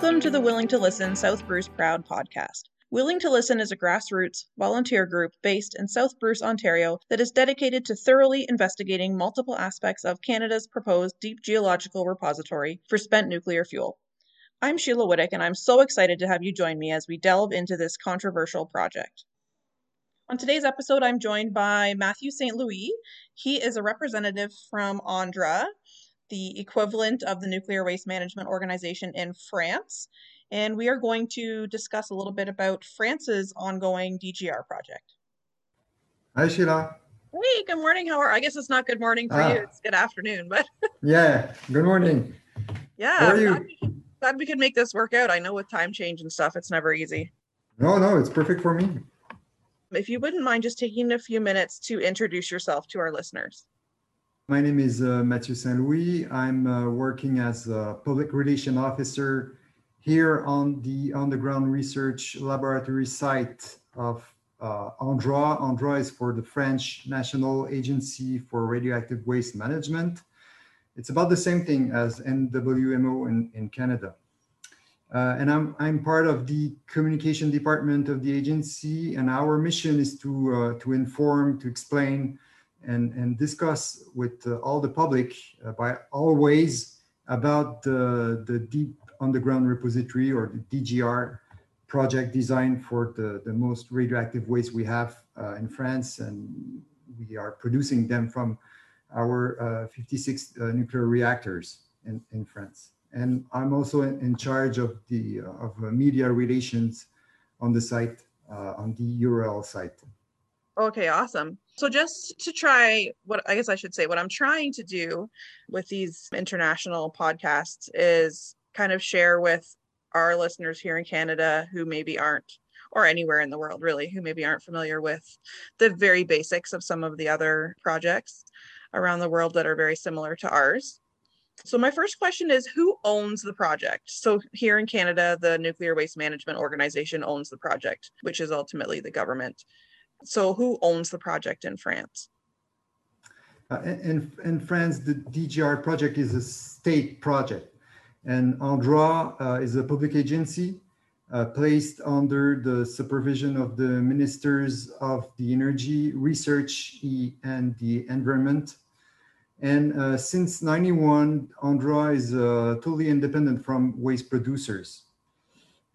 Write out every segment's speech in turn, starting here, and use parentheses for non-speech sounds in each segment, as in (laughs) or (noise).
Welcome to the Willing to Listen South Bruce Proud podcast. Willing to Listen is a grassroots volunteer group based in South Bruce, Ontario, that is dedicated to thoroughly investigating multiple aspects of Canada's proposed deep geological repository for spent nuclear fuel. I'm Sheila Whittick, and I'm so excited to have you join me as we delve into this controversial project. On today's episode, I'm joined by Matthew St. Louis. He is a representative from ANDRA, the equivalent of the Nuclear Waste Management Organization in France. And we are going to discuss a little bit about France's ongoing DGR project. Hi, Sheila. Hey, good morning. How are I guess it's not good morning for ah. you. It's good afternoon, but (laughs) Yeah, good morning. Yeah. How are you? Glad we, glad we could make this work out. I know with time change and stuff, it's never easy. No, no, it's perfect for me. If you wouldn't mind just taking a few minutes to introduce yourself to our listeners. My name is uh, Mathieu Saint Louis. I'm uh, working as a public relation officer here on the underground research laboratory site of uh, ANDRA. ANDRA is for the French National Agency for Radioactive Waste Management. It's about the same thing as NWMO in, in Canada. Uh, and I'm, I'm part of the communication department of the agency, and our mission is to, uh, to inform, to explain, and, and discuss with uh, all the public uh, by all ways about the, the deep underground repository or the DGR project designed for the, the most radioactive waste we have uh, in France. And we are producing them from our uh, 56 uh, nuclear reactors in, in France. And I'm also in, in charge of the uh, of media relations on the site, on the URL site. Okay, awesome. So, just to try what I guess I should say, what I'm trying to do with these international podcasts is kind of share with our listeners here in Canada who maybe aren't, or anywhere in the world really, who maybe aren't familiar with the very basics of some of the other projects around the world that are very similar to ours. So, my first question is who owns the project? So, here in Canada, the Nuclear Waste Management Organization owns the project, which is ultimately the government. So who owns the project in France? Uh, in, in France, the DGR project is a state project, and ANDRA uh, is a public agency uh, placed under the supervision of the ministers of the energy, research, and the environment. And uh, since 91, ANDRA is uh, totally independent from waste producers.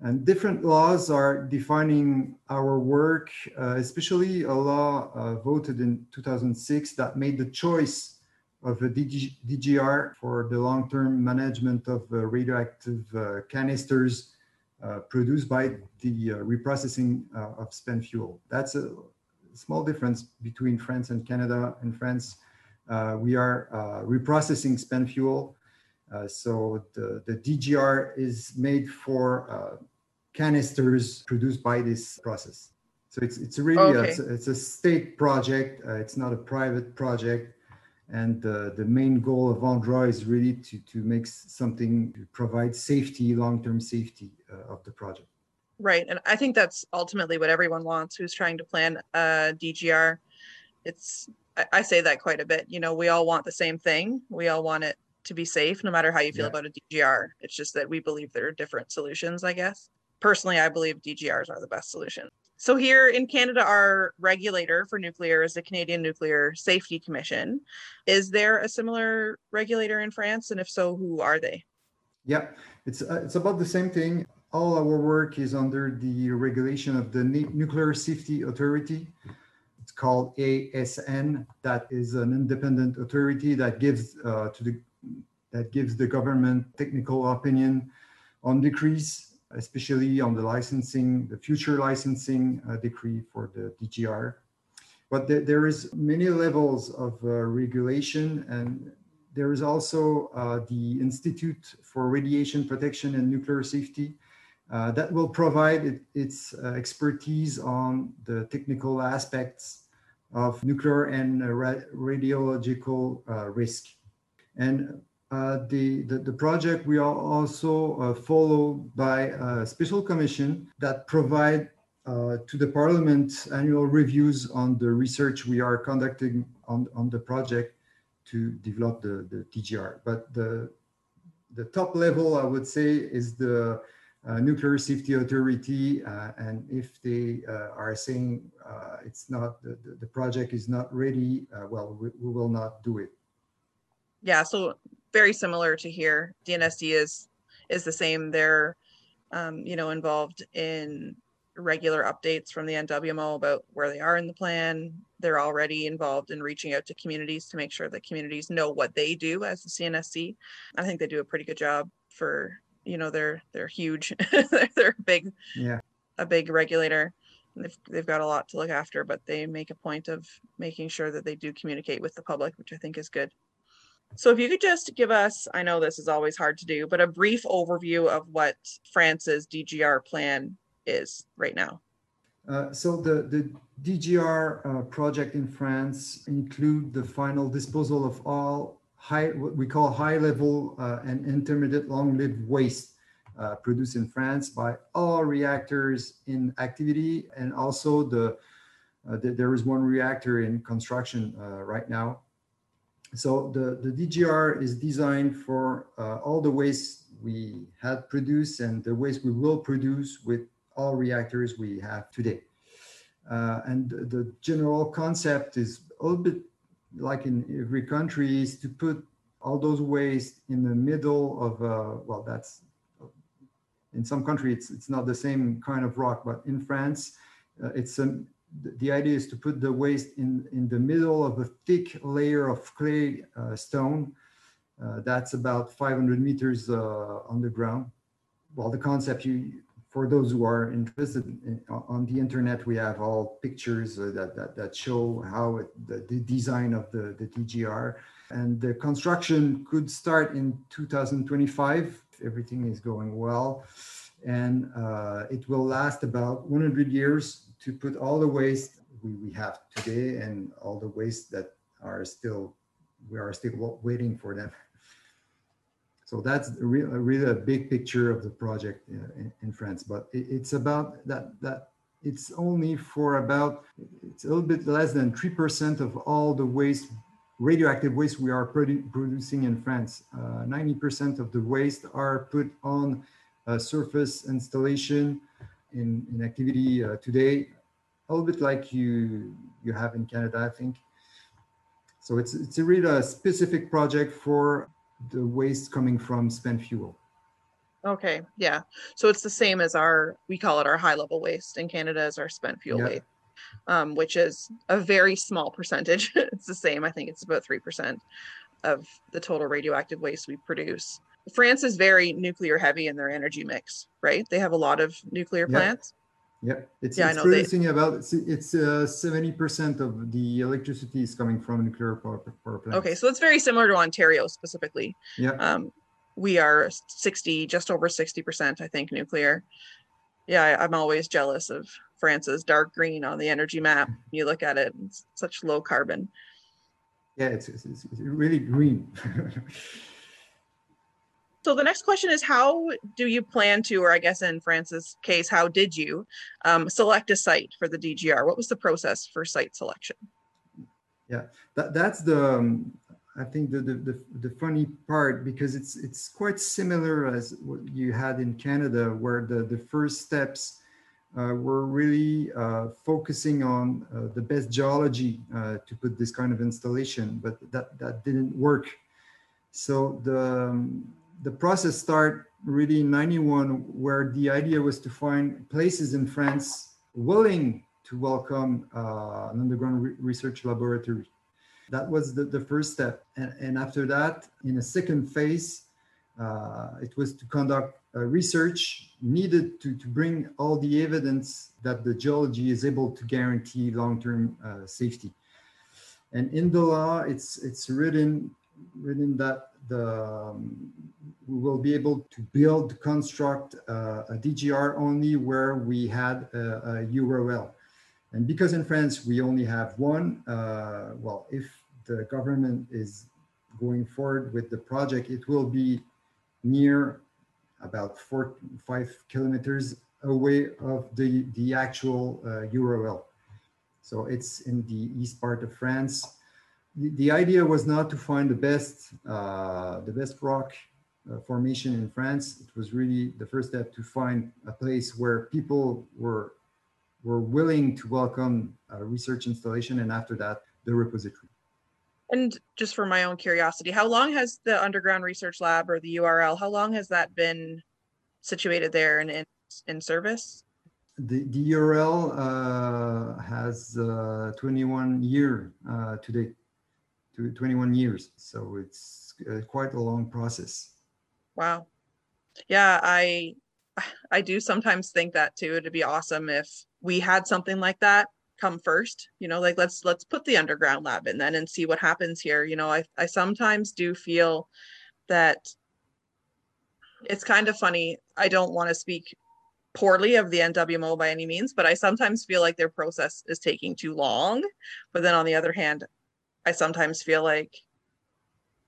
And different laws are defining our work, uh, especially a law uh, voted in 2006 that made the choice of a DG, DGR for the long-term management of uh, radioactive uh, canisters uh, produced by the uh, reprocessing of spent fuel. That's a small difference between France and Canada. In France, we are reprocessing spent fuel. So the, the DGR is made for canisters produced by this process. So it's it's really okay. a, it's, a, it's, a, state project. Uh, it's not a private project, and uh, the main goal of ANDRA is really to to make something to provide safety, long term safety uh, of the project. Right, and I think that's ultimately what everyone wants who's trying to plan a DGR. It's I, I say that quite a bit. You know, we all want the same thing. We all want it to be safe, no matter how you feel yeah. about a DGR. It's just that we believe there are different solutions, I guess personally, I believe DGRs are the best solution. So here in Canada, our regulator for nuclear is the Canadian Nuclear Safety Commission. Is there a similar regulator in France, and if so, who are they? Yeah, it's uh, it's about the same thing. All our work is under the regulation of the Nuclear Safety Authority. It's called ASN. That is an independent authority that gives uh, to the that gives the government technical opinion on decrees especially on the licensing, the future licensing uh, decree for the DGR. But th- there is many levels of uh, regulation, and there is also uh, the Institute for Radiation Protection and Nuclear Safety uh, that will provide it, its uh, expertise on the technical aspects of nuclear and ra- radiological uh, risk. And uh, the, the, the, project we are also uh, followed by a special commission that provide uh, to the parliament annual reviews on the research we are conducting on, on the project to develop the, the DGR. But the, the top level, I would say, is the uh, Nuclear Safety Authority. Uh, and if they uh, are saying uh, it's not, the, the project is not ready, uh, well, we, we, will not do it. Yeah, so very similar to here. CNSC is is the same. They're, um, you know, involved in regular updates from the NWMO about where they are in the plan. They're already involved in reaching out to communities to make sure that communities know what they do as the CNSC. I think they do a pretty good job for, you know, they're they're huge. (laughs) they're big, yeah, a big regulator. They've, they've got a lot to look after, but they make a point of making sure that they do communicate with the public, which I think is good. So if you could just give us, I know this is always hard to do, but a brief overview of what France's DGR plan is right now? Uh, so the, the DGR uh, project in France include the final disposal of all high, what we call high level uh, and intermediate long lived waste uh, produced in France by all reactors in activity. And also the, uh, the there is one reactor in construction uh, right now. So the, the DGR is designed for all the waste we had produced and the waste we will produce with all reactors we have today. Uh, and the general concept is a little bit like in every country is to put all those waste in the middle of uh, well that's in some countries it's, it's not the same kind of rock but in france uh, it's a, the idea is to put the waste in in the middle of a thick layer of clay uh, stone uh, that's about 500 meters uh, underground well the concept you for those who are interested in, on the internet, we have all pictures uh, that, that, that show how it, the, the design of the, the DGR. And the construction could start in 2025 if everything is going well. And uh, it will last about 100 years to put all the waste we, we have today and all the waste that are still, we are still waiting for them. So that's really, really a big picture of the project uh, in, in France. But it, it's about that that it's only for about it's a little bit less than three percent of all the waste radioactive waste we are produ producing in France. Uh, ninety uh, percent of the waste are put on surface installation in, in activity uh, today, a little bit like you you have in Canada, I think. So it's it's a really a specific project for the waste coming from spent fuel. Okay, yeah. So it's the same as our, we call it our high level waste in Canada as our spent fuel yeah. waste, um, which is a very small percentage. (laughs) it's the same. I think it's about 3% of the total radioactive waste we produce. France is very nuclear heavy in their energy mix, right? They have a lot of nuclear plants. Yeah, it's, yeah, it's producing they, about it's uh, seventy percent of the electricity is coming from nuclear power, power plants. Okay, so it's very similar to Ontario specifically. Yeah. Um, we are sixty, just over sixty percent, I think, nuclear. Yeah, I, I'm always jealous of France's dark green on the energy map. (laughs) You look at it, it's such low carbon. Yeah, it's, it's, it's really green. (laughs) So the next question is how do you plan to, or I guess in France's case, how did you um, select a site for the DGR? What was the process for site selection? Yeah, that, that's the, um, I think the, the, the, the, funny part because it's, it's quite similar as what you had in Canada where the, the first steps uh, were really uh, focusing on uh, the best geology uh, to put this kind of installation, but that, that didn't work. So the, um, the process started really in 91 where the idea was to find places in france willing to welcome uh, an underground re research laboratory. That was the, the first step. And, and after that in a second phase uh, it was to conduct research needed to, to bring all the evidence that the geology is able to guarantee long-term uh, safety. And in the law it's it's written written that the um, we will be able to build construct uh, a DGR only where we had a, a, URL. And because in France we only have one, uh, well, if the government is going forward with the project, it will be near about four, five kilometers away of the, the actual uh, URL. So it's in the east part of France the, the idea was not to find the best uh, the best rock uh, formation in France, it was really the first step to find a place where people were were willing to welcome a research installation, and after that, the repository. And just for my own curiosity, how long has the Underground Research Lab or the URL? How long has that been situated there and in, in service? The, the URL uh, has uh, 21 year uh, today, 21 years. So it's uh, quite a long process. Wow. Yeah, I I do sometimes think that too. It'd be awesome if we had something like that come first. You know, like let's let's put the underground lab in then and see what happens here. You know, I I sometimes do feel that it's kind of funny. I don't want to speak poorly of the NWMO by any means, but I sometimes feel like their process is taking too long. But then on the other hand, I sometimes feel like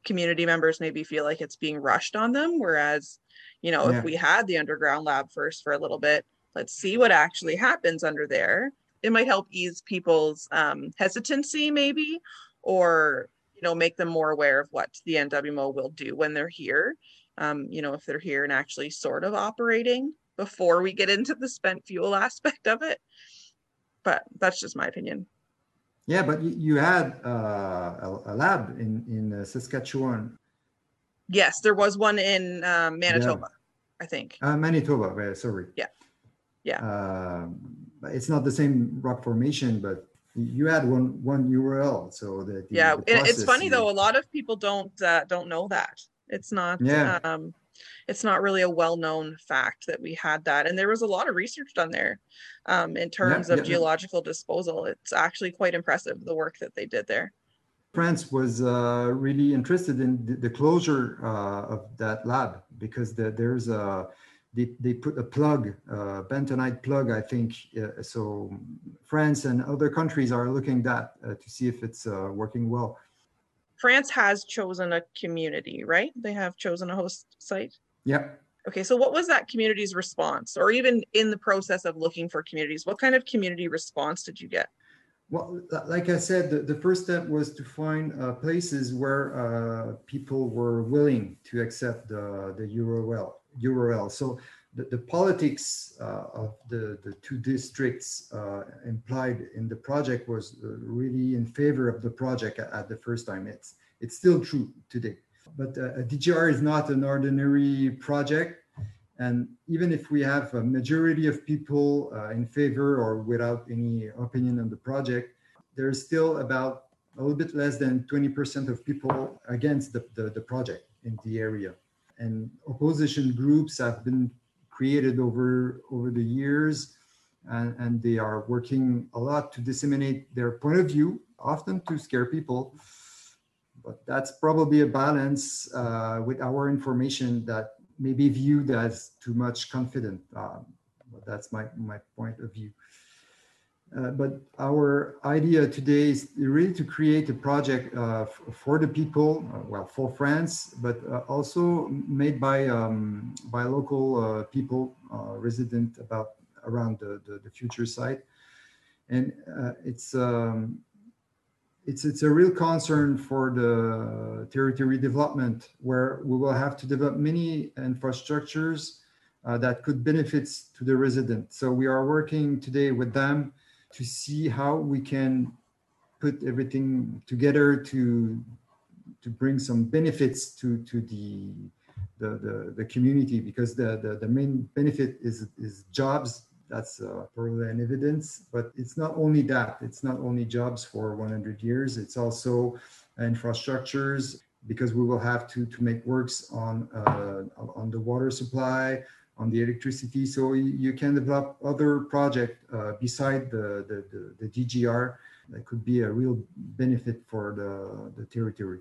community members maybe feel like it's being rushed on them. Whereas, you know, yeah. if we had the underground lab first for a little bit, let's see what actually happens under there. It might help ease people's um, hesitancy, maybe, or you know, make them more aware of what the NWMO will do when they're here. Um, you know, if they're here and actually sort of operating before we get into the spent fuel (laughs) aspect of it. But that's just my opinion. Yeah, but you had uh, a, lab in in uh, Saskatchewan. Yes, there was one in um, Manitoba, yeah. I think. Uh, Manitoba, sorry. Yeah, yeah. Um, it's not the same rock formation, but you had one one URL, so that yeah. The it's funny though; a lot of people don't uh, don't know that. It's not. Yeah. Um, it's not really a well-known fact that we had that and there was a lot of research done there um, in terms yeah, of yeah, geological disposal. It's actually quite impressive the work that they did there. France was uh, really interested in the, the closure uh, of that lab because the, there's a they, they put a plug uh, bentonite plug i think uh, so france and other countries are looking that uh, to see if it's uh, working well France has chosen a community, right? They have chosen a host site. Yep. Okay, so what was that community's response, or even in the process of looking for communities, what kind of community response did you get? Well, like I said, the, the first step was to find uh, places where uh, people were willing to accept the, the URL. URL. So the, the politics uh, of the, the two districts uh, implied in the project was uh, really in favor of the project at, at, the first time. It's, it's still true today. But uh, DGR is not an ordinary project. And even if we have a majority of people uh, in favor or without any opinion on the project, there's still about a little bit less than 20% of people against the, the, the project in the area and opposition groups have been created over over the years and, and they are working a lot to disseminate their point of view often to scare people. But that's probably a balance uh, with our information that may be viewed as too much confident. Um, but that's my my point of view uh, but our idea today is really to create a project uh, for the people, uh, well, for France, but uh, also made by um, by local uh, people resident about around the, the, the future site, and it's um, it's it's a real concern for the territory development, where we will have to develop many infrastructures that could benefit to the resident. So we are working today with them to see how we can put everything together to to bring some benefits to to the the the, the community because the, the the main benefit is is jobs. That's uh, probably an evidence but it's not only that. It's not only jobs for 100 years. It's also infrastructures because we will have to to make works on uh, on the water supply on the electricity. So you can develop other project uh, beside the, the, the, the, DGR that could be a real benefit for the, the territory.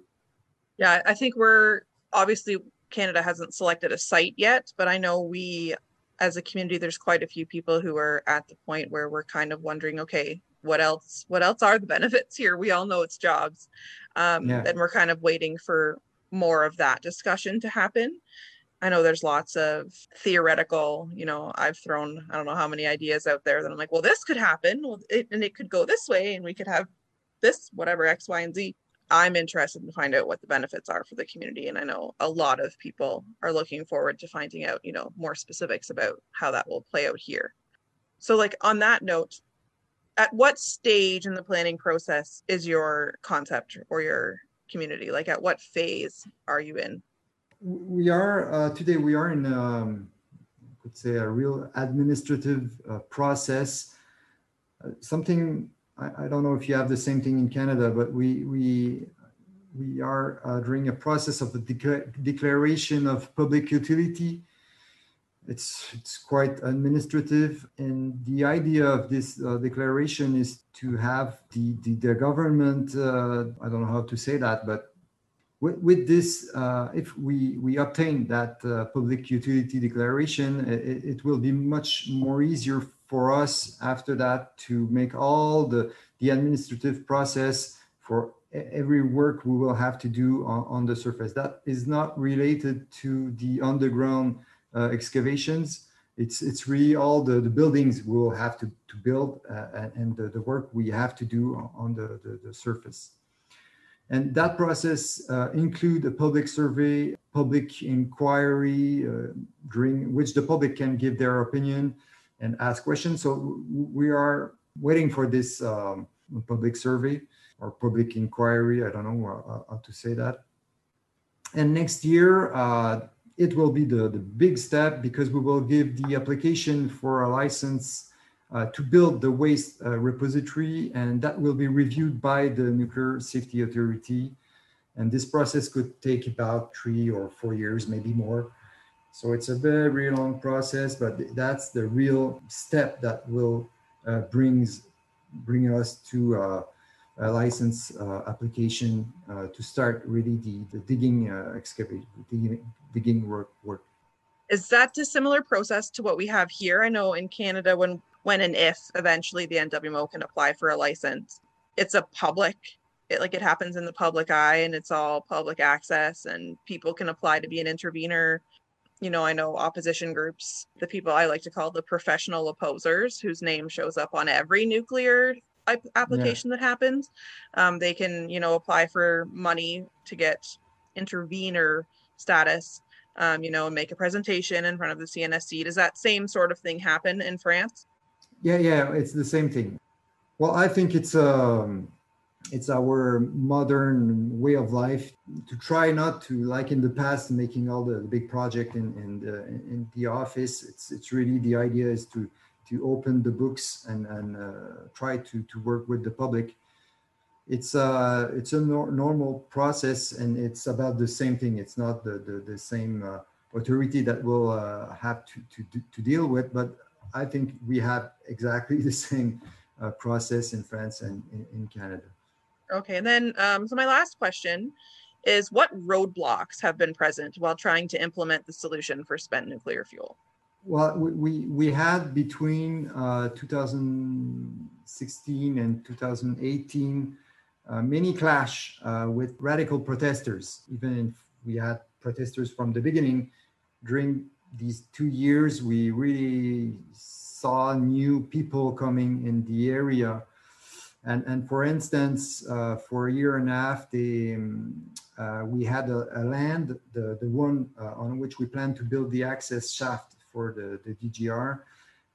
Yeah, I think we're obviously Canada hasn't selected a site yet, but I know we as a community, there's quite a few people who are at the point where we're kind of wondering, okay, what else, what else are the (laughs) benefits here? We all know it's jobs. Um, yeah. And we're kind of waiting for more of that discussion to happen. I know there's lots of theoretical, you know, I've thrown, I don't know how many ideas out there that I'm like, well, this could happen and it could go this way and we could have this, whatever, X, Y, and Z. I'm interested to find out what the benefits are for the community. And I know a lot of people are looking forward to finding out, you know, more specifics about how that will play out here. So, like, on that note, at what stage in the planning process is your concept or your community? Like, at what phase are you in? We are, uh, today, we are in, um, I could say, a real administrative uh, process. Uh, something I, I, don't know if you have the same thing in Canada, but we we we are uh, during a process of the declaration of public utility. It's it's quite administrative, and the idea of this uh, declaration is to have the the, the government. Uh, I don't know how to say that, but with, with this, uh, if we we obtain that uh, public utility declaration, it, it will be much more easier for us after that to make all the, the administrative process for every work we will have to do on, on the surface. That is not related to the underground uh, excavations. It's, it's really all the, the buildings we will have to, to build uh, and the, the work we have to do on the, the, the surface. And that process uh, include a public survey, public inquiry, uh, during which the public can give their opinion and ask questions. So we are waiting for this um, public survey or public inquiry. I don't know uh, how to say that. And next year, uh, it will be the, the big step because we will give the application for a license uh, to build the waste uh, repository, and that will be reviewed by the Nuclear Safety Authority. And this process could take about three or four years, maybe more. So it's a very long process, but that's the real step that will uh, brings bring us to uh, a license uh, application uh, to start really the, the digging uh, excavation, digging, digging work, work. Is that a similar process to what we have here? I know in Canada, when when and if eventually the NWMO can apply for a license, it's a public it like it happens in the public eye and it's all public access and people can apply to be an intervener you know, I know opposition groups, the people I like to call the professional opposers, whose name shows up on every nuclear application yeah. that happens. Um, they can, you know, apply for money to get intervener status, um, you know, and make a presentation in front of the CNSC. Does that same sort of thing happen in France? Yeah, yeah, it's the same thing. Well, I think it's um, it's our modern way of life to try not to like in the past making all the, big project in in the, in the office. It's it's really the idea is to to open the books and and uh, try to to work with the public. It's uh it's a nor- normal process and it's about the same thing. It's not the the, the same uh, authority that will uh, have to, to to deal with but i think we have exactly (laughs) the same uh, process in france and in, in canada Okay, and then um, so my last question is what roadblocks have been present while trying to implement the solution for spent nuclear fuel? Well, we, we had between uh, 2016 and 2018 uh, many clash uh, with radical protesters. Even if we had protesters from the beginning, during these two years, we really saw new people coming in the area and, and for instance, uh, for a year and a half, the, um, uh, we had a, a, land, the, the one uh, on which we plan to build the access shaft for the, the DGR,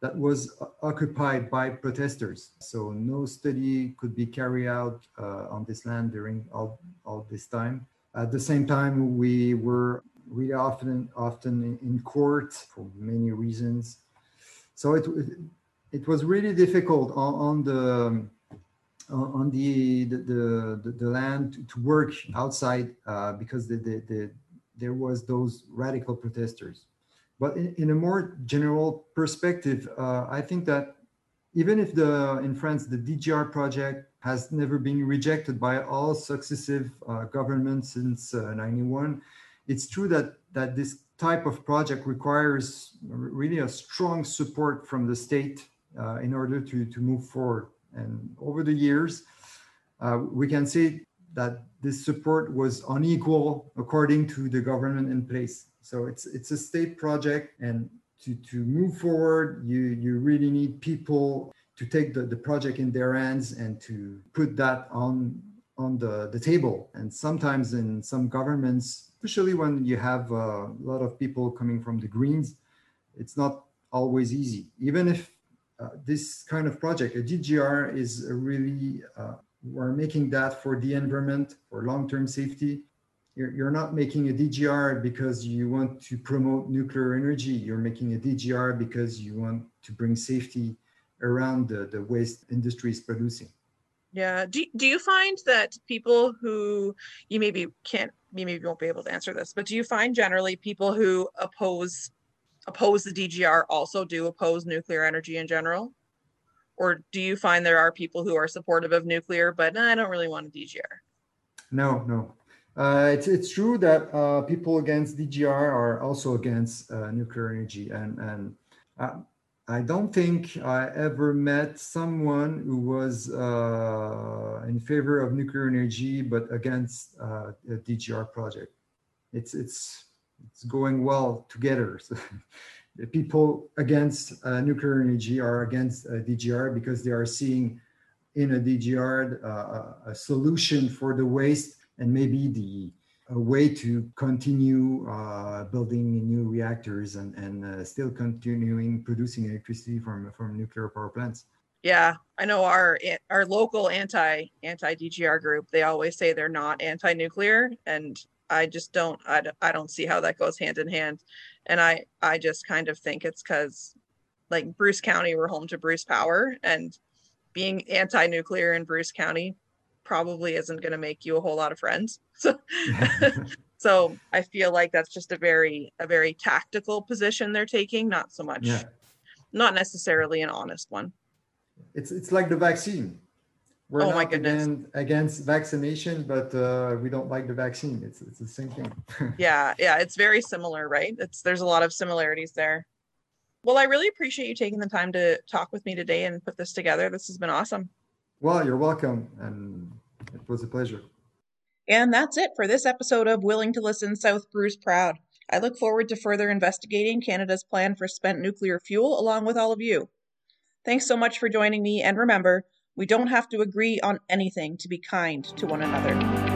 that was occupied by protesters. So no study could be carried out uh, on this land during all, all this time. At the same time, we were really often often in court for many reasons. So it it was really difficult on, on the on the the, the, the land to work outside uh, because the, the, the, there was those radical protesters. But in, in a more general perspective, uh, I think that even if the in France the DGR project has never been rejected by all successive uh, governments since '91, uh, it's true that that this type of project requires really a strong support from the state uh, in order to to move forward. And over the years, uh, we can see that this support was unequal according to the government in place. So it's it's a state project, and to, to move forward, you you really need people to take the, the project in their hands and to put that on on the, the table. And sometimes in some governments, especially when you have a lot of people coming from the Greens, it's not always easy. Even if uh, this kind of project, a DGR, is a really, uh, we're making that for the environment, for long term safety. You're, you're not making a DGR because you want to promote nuclear energy. You're making a DGR because you want to bring safety around the, the waste industry is producing. Yeah. Do, do you find that people who you maybe can't, you maybe won't be able to answer this, but do you find generally people who oppose oppose the DGR also do oppose nuclear energy in general? Or do you find there are people who are supportive of nuclear, but nah, I don't really want a DGR? No, no. Uh, it's, it's true that uh, people against DGR are also against uh, nuclear energy. And, and uh, I don't think I ever met someone who was uh, in favor of nuclear energy but against uh, the DGR project. It's it's it's going well together. So (laughs) the people against uh, nuclear energy are against uh, DGR because they are seeing in a DGR uh, a solution for the waste and maybe the a way to continue uh, building new reactors and, and uh, still continuing producing electricity from from nuclear power plants. Yeah, I know our our local anti anti DGR group. They always say they're not anti nuclear, and I just don't I, I don't see how that goes hand in hand. And I I just kind of think it's because like Bruce County, we're home to Bruce Power, and being anti nuclear in Bruce County probably isn't going to make you a whole lot of friends. (laughs) So, (laughs) so I feel like that's just a very a very tactical position they're taking, not so much, yeah. not necessarily an honest one. It's it's like the vaccine. We're oh not against, against vaccination, but uh, we don't like the vaccine. It's it's the same thing. (laughs) yeah, yeah, it's very similar, right? It's there's a lot of similarities there. Well, I really appreciate you taking the time to talk with me today and put this together. This has been awesome. Well, you're welcome. And it was a pleasure. And that's it for this episode of Willing to Listen South Bruce Proud. I look forward to further investigating Canada's plan for spent nuclear fuel along with all of you. Thanks so much for joining me, and remember, we don't have to agree on anything to be kind to one another.